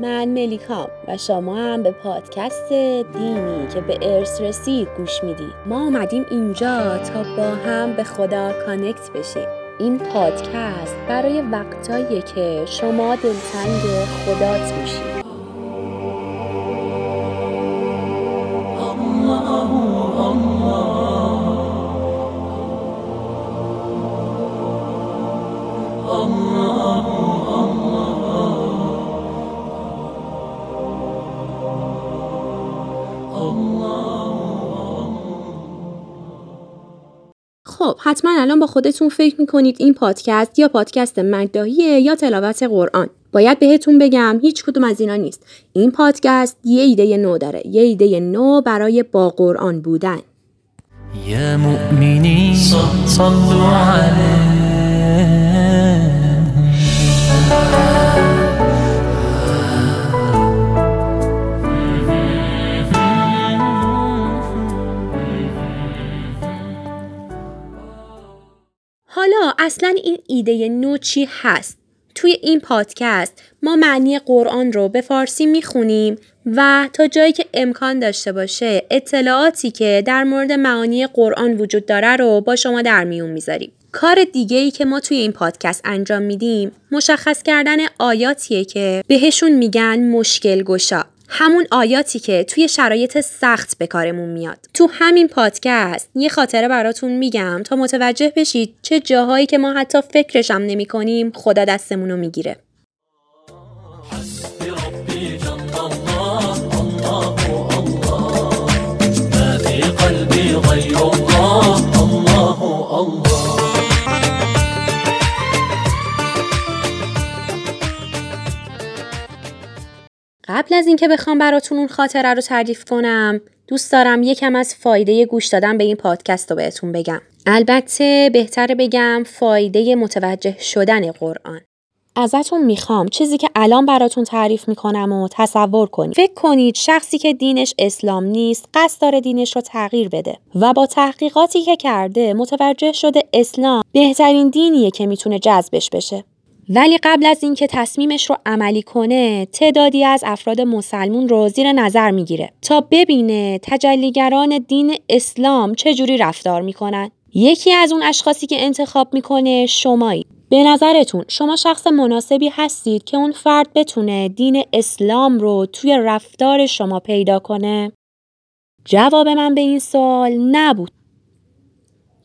من ملیکام و شما هم به پادکست دینی که به ارث رسید گوش می‌دید. ما آمدیم اینجا تا با هم به خدا کانکت بشیم. این پادکست برای وقتاییه که شما دلتنگ خدات میشید. حتما الان با خودتون فکر می‌کنید این پادکست یا پادکست مداهیه یا تلاوت قرآن. باید بهتون بگم هیچ کدوم از اینا نیست. این پادکست یه ایده نو داره. یه ایده نو برای با قرآن بودن. يا مؤمنين صلوا عليه حالا اصلا این ایده نو چی هست؟ توی این پادکست ما معنی قرآن رو به فارسی می‌خونیم و تا جایی که امکان داشته باشه اطلاعاتی که در مورد معانی قرآن وجود داره رو با شما در میون می‌ذاریم. کار دیگه ای که ما توی این پادکست انجام میدیم مشخص کردن آیاتیه که بهشون میگن مشکل گشا همون آیاتی که توی شرایط سخت به کارمون میاد. تو همین پادکست یه خاطره براتون میگم تا متوجه بشید چه جاهایی که ما حتی فکرشم نمی کنیم خدا دستمون رو می‌گیره. قبل از اینکه بخوام براتون اون خاطره رو تعریف کنم دوست دارم یکم از فایده گوش دادن به این پادکست رو بهتون بگم. البته بهتره بگم فایده متوجه شدن قرآن. ازتون می‌خوام چیزی که الان براتون تعریف می‌کنم و تصور کنید. فکر کنید شخصی که دینش اسلام نیست قصد داره دینش رو تغییر بده و با تحقیقاتی که کرده متوجه شده اسلام بهترین دینیه که می‌تونه جذبش بشه. ولی قبل از اینکه تصمیمش رو عملی کنه تعدادی از افراد مسلمون رو زیر نظر می‌گیره تا ببینه تجلیگران دین اسلام چجوری رفتار می‌کنن یکی از اون اشخاصی که انتخاب می‌کنه شمایی به نظرتون شما شخص مناسبی هستید که اون فرد بتونه دین اسلام رو توی رفتار شما پیدا کنه؟ جواب من به این سوال نبود.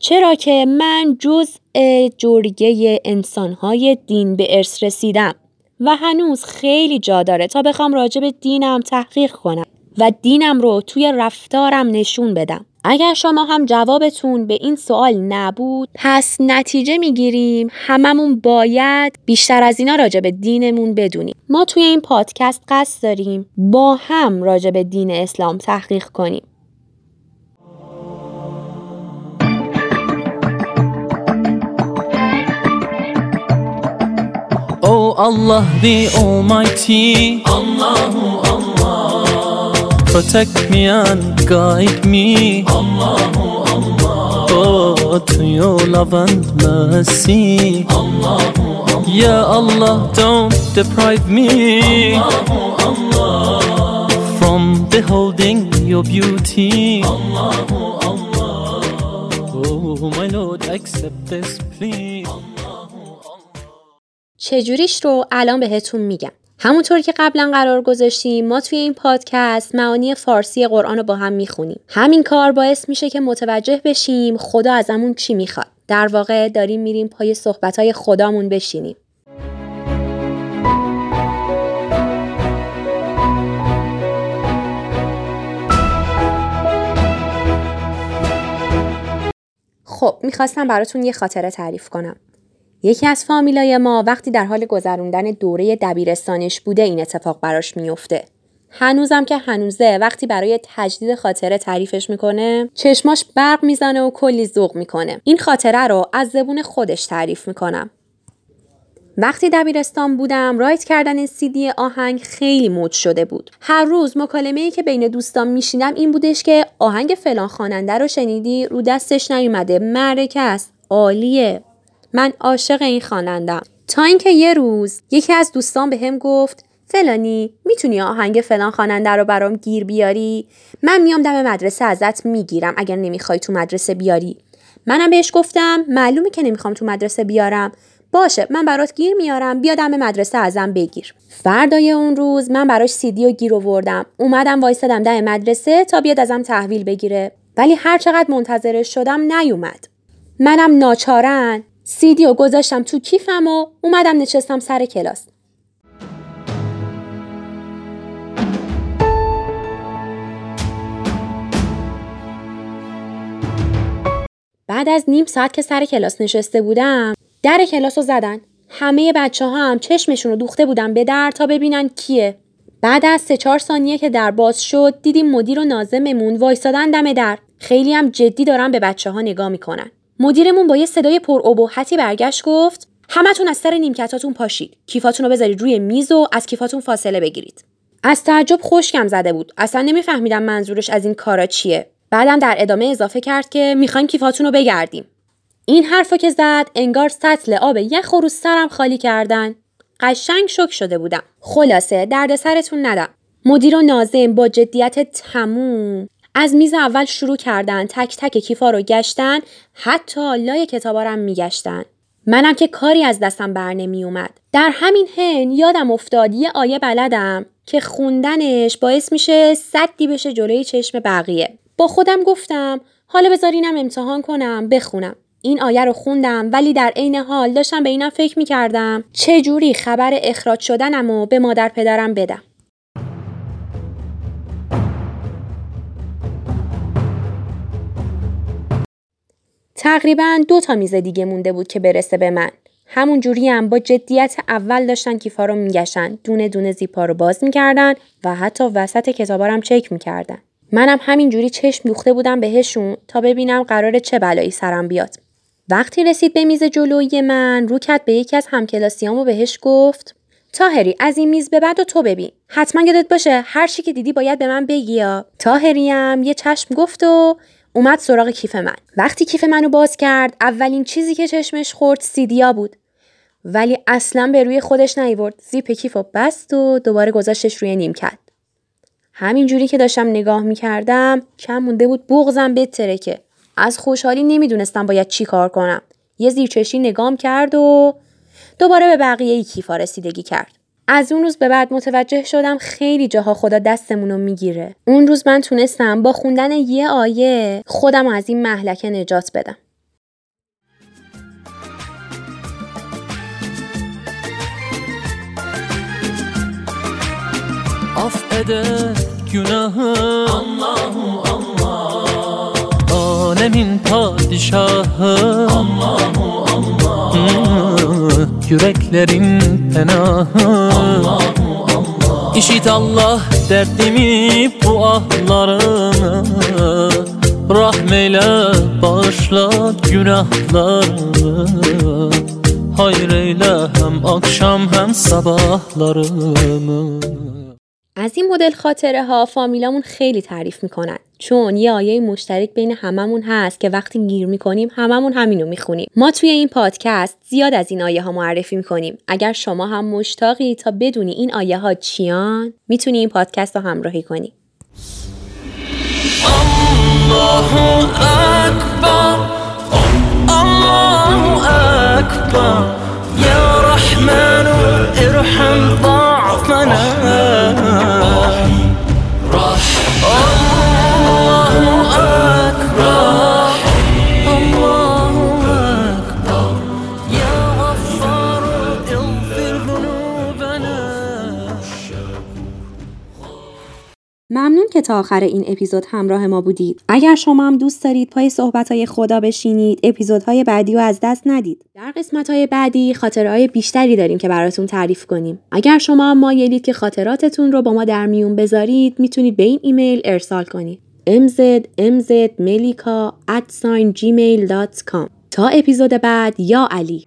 چرا که من جزء جرگه انسانهای دین به ارث رسیدم و هنوز خیلی جا داره تا بخوام راجع به دینم تحقیق کنم و دینم رو توی رفتارم نشون بدم. اگر شما هم جوابتون به این سوال نبود پس نتیجه می‌گیریم هممون باید بیشتر از اینا راجع به دینمون بدونیم ما توی این پادکست قصد داریم با هم راجع به دین اسلام تحقیق کنیم Allah the Almighty. Allahu Allah. Protect me and guide me. Allahu Allah. Oh to your love and mercy. Allahu Allah. Ya Allah don't deprive me. Allahu Allah. From beholding your beauty. Allahu Allah. Oh my Lord accept this plea چجوریش رو الان بهتون میگم. همونطور که قبلا قرار گذاشتیم ما توی این پادکست معانی فارسی قرآن رو با هم می‌خونیم. همین کار باعث میشه که متوجه بشیم خدا ازمون چی می‌خواد. در واقع داریم میریم پای صحبتهای خدامون بشینیم. خب می‌خواستم براتون یه خاطره تعریف کنم. یکی از فامیلای ما وقتی در حال گذروندن دوره دبیرستانش بوده این اتفاق براش میفته. هنوزم که هنوزه وقتی برای تجدید خاطره تعریفش می‌کنه چشماش برق می‌زنه و کلی ذوق می‌کنه. این خاطره رو از زبون خودش تعریف می‌کنم. وقتی دبیرستان بودم رایت کردن این سیدی آهنگ خیلی مد شده بود. هر روز مکالمه ای که بین دوستان میشینم این بودش که آهنگ فلان خواننده رو شنیدی رو دستش نیومده معرکه است عالیه من عاشق این خوانندم. تا اینکه یه روز یکی از دوستان به هم گفت فلانی می‌تونی آهنگ فلان خواننده رو برام گیر بیاری؟ من میام دم مدرسه ازت می‌گیرم اگر نمی‌خوای تو مدرسه بیاری. منم بهش گفتم معلومه که نمی‌خوام تو مدرسه بیارم. باشه من برات گیر میارم بیا دم مدرسه ازم بگیر. فردای اون روز من براش سیدی و گیر آوردم. اومدم وایسادم دم مدرسه تا بیاد ازم تحویل بگیره. ولی هر چقدر منتظرش شدم نیومد. منم ناچارن سیدی و گذاشتم تو کیفم و اومدم نشستم سر کلاس. بعد از نیم ساعت که سر کلاس نشسته بودم در کلاس رو زدن. همه بچه ها هم چشمشون رو دوخته بودن به در تا ببینن کیه. بعد از سه چهار ثانیه که در باز شد دیدیم مدیر و نازممون وایسادن دم در. خیلی هم جدی دارن به بچه ها نگاه می‌کنن. مدیرمون با یه صدای پر ابهتی برگشت گفت همتون از سر نیمکتاتون پاشید. کیفاتون رو بذارید روی میز و از کیفاتون فاصله بگیرید. از تعجب خشکم زده بود. اصلا نمیفهمیدم منظورش از این کارا چیه. بعدم در ادامه اضافه کرد که می‌خوایم کیفاتون رو بگردیم. این حرفو که زد انگار سطل آب یخ رو سرم خالی کردن. قشنگ شک شده بودم. خلاصه درد سرتون ندم. مدیر و نازم با جدیت تموم. از میز اول شروع کردن تک تک کیفا رو گشتن حتی لای کتابارم میگشتن. منم که کاری از دستم بر نمی اومد در همین حین یادم افتاد یه آیه بلدم که خوندنش باعث میشه صدی بشه جلوی چشم بقیه. با خودم گفتم حالا بذارینم امتحان کنم بخونم. این آیه رو خوندم ولی در عین حال داشتم به اینم فکر می‌کردم چه جوری خبر اخراج شدنم و به مادر پدرم بدم. تقریبا دو تا میز دیگه مونده بود که برسه به من. همون جوری هم با جدیت اول داشتن کیفا رو میگشن دونه دونه زیپا رو باز می‌کردن و حتی وسط کتابارم چک می‌کردن. منم همین جوری چشم دوخته بودم بهشون تا ببینم قرار چه بلایی سرم بیاد. وقتی رسید به میز جلویی من رو کرد به یکی از همکلاسیامو بهش گفت تاهری از این میز به بعد و تو ببین. حتما یادت باشه هر چی که دیدی باید به من بگی یا؟ تاهری هم یه چشم گفت و اومد سراغ کیف من. وقتی کیف منو باز کرد اولین چیزی که چشمش خورد سیدیا بود. ولی اصلا به روی خودش نیورد. زیپ کیف و بست و دوباره گذاشتش روی نیمکت همین جوری که داشتم نگاه می‌کردم کم مونده بود بغزم بترکه از خوشحالی نمی‌دونستم باید چی کار کنم. یه زیرچشی نگام کرد و دوباره به بقیه کیفا رسیدگی کرد. از اون روز به بعد متوجه شدم خیلی جاها خدا دستمون رو می‌گیره. اون روز من تونستم با خوندن یه آیه خودم از این محلکه نجات بدم. اف günahım Allahu Allah. Alemin padişahı Allahu Allah. Yüreklerin penahı. Allahu Allah İşit Allah derdimi bu ahlarımı Rahmeyle bağışla günahlarımı Hayır eyle hem akşam hem sabahlarımı از این مدل خاطره ها فامیلامون خیلی تعریف می‌کنن. چون یه آیه مشترک بین هممون هست که وقتی گیر می‌کنیم هممون همینو می‌خونیم. ما توی این پادکست زیاد از این آیه ها معرفی می‌کنیم. اگر شما هم مشتاقی تا بدونی این آیه ها چیان می‌تونی این پادکست رو همراهی کنی. الله ممنون که تا آخر این اپیزود همراه ما بودید. اگر شما هم دوست دارید پای صحبت خدا بشینید، اپیزودهای بعدی رو از دست ندید. در قسمت های بعدی خاطرهای بیشتری داریم که براتون تعریف کنیم. اگر شما هم مایلید که خاطراتتون رو با ما در میون بذارید، می‌تونید به این ایمیل ارسال کنید. mzmzmelika@gmail.com تا اپیزود بعد یا علی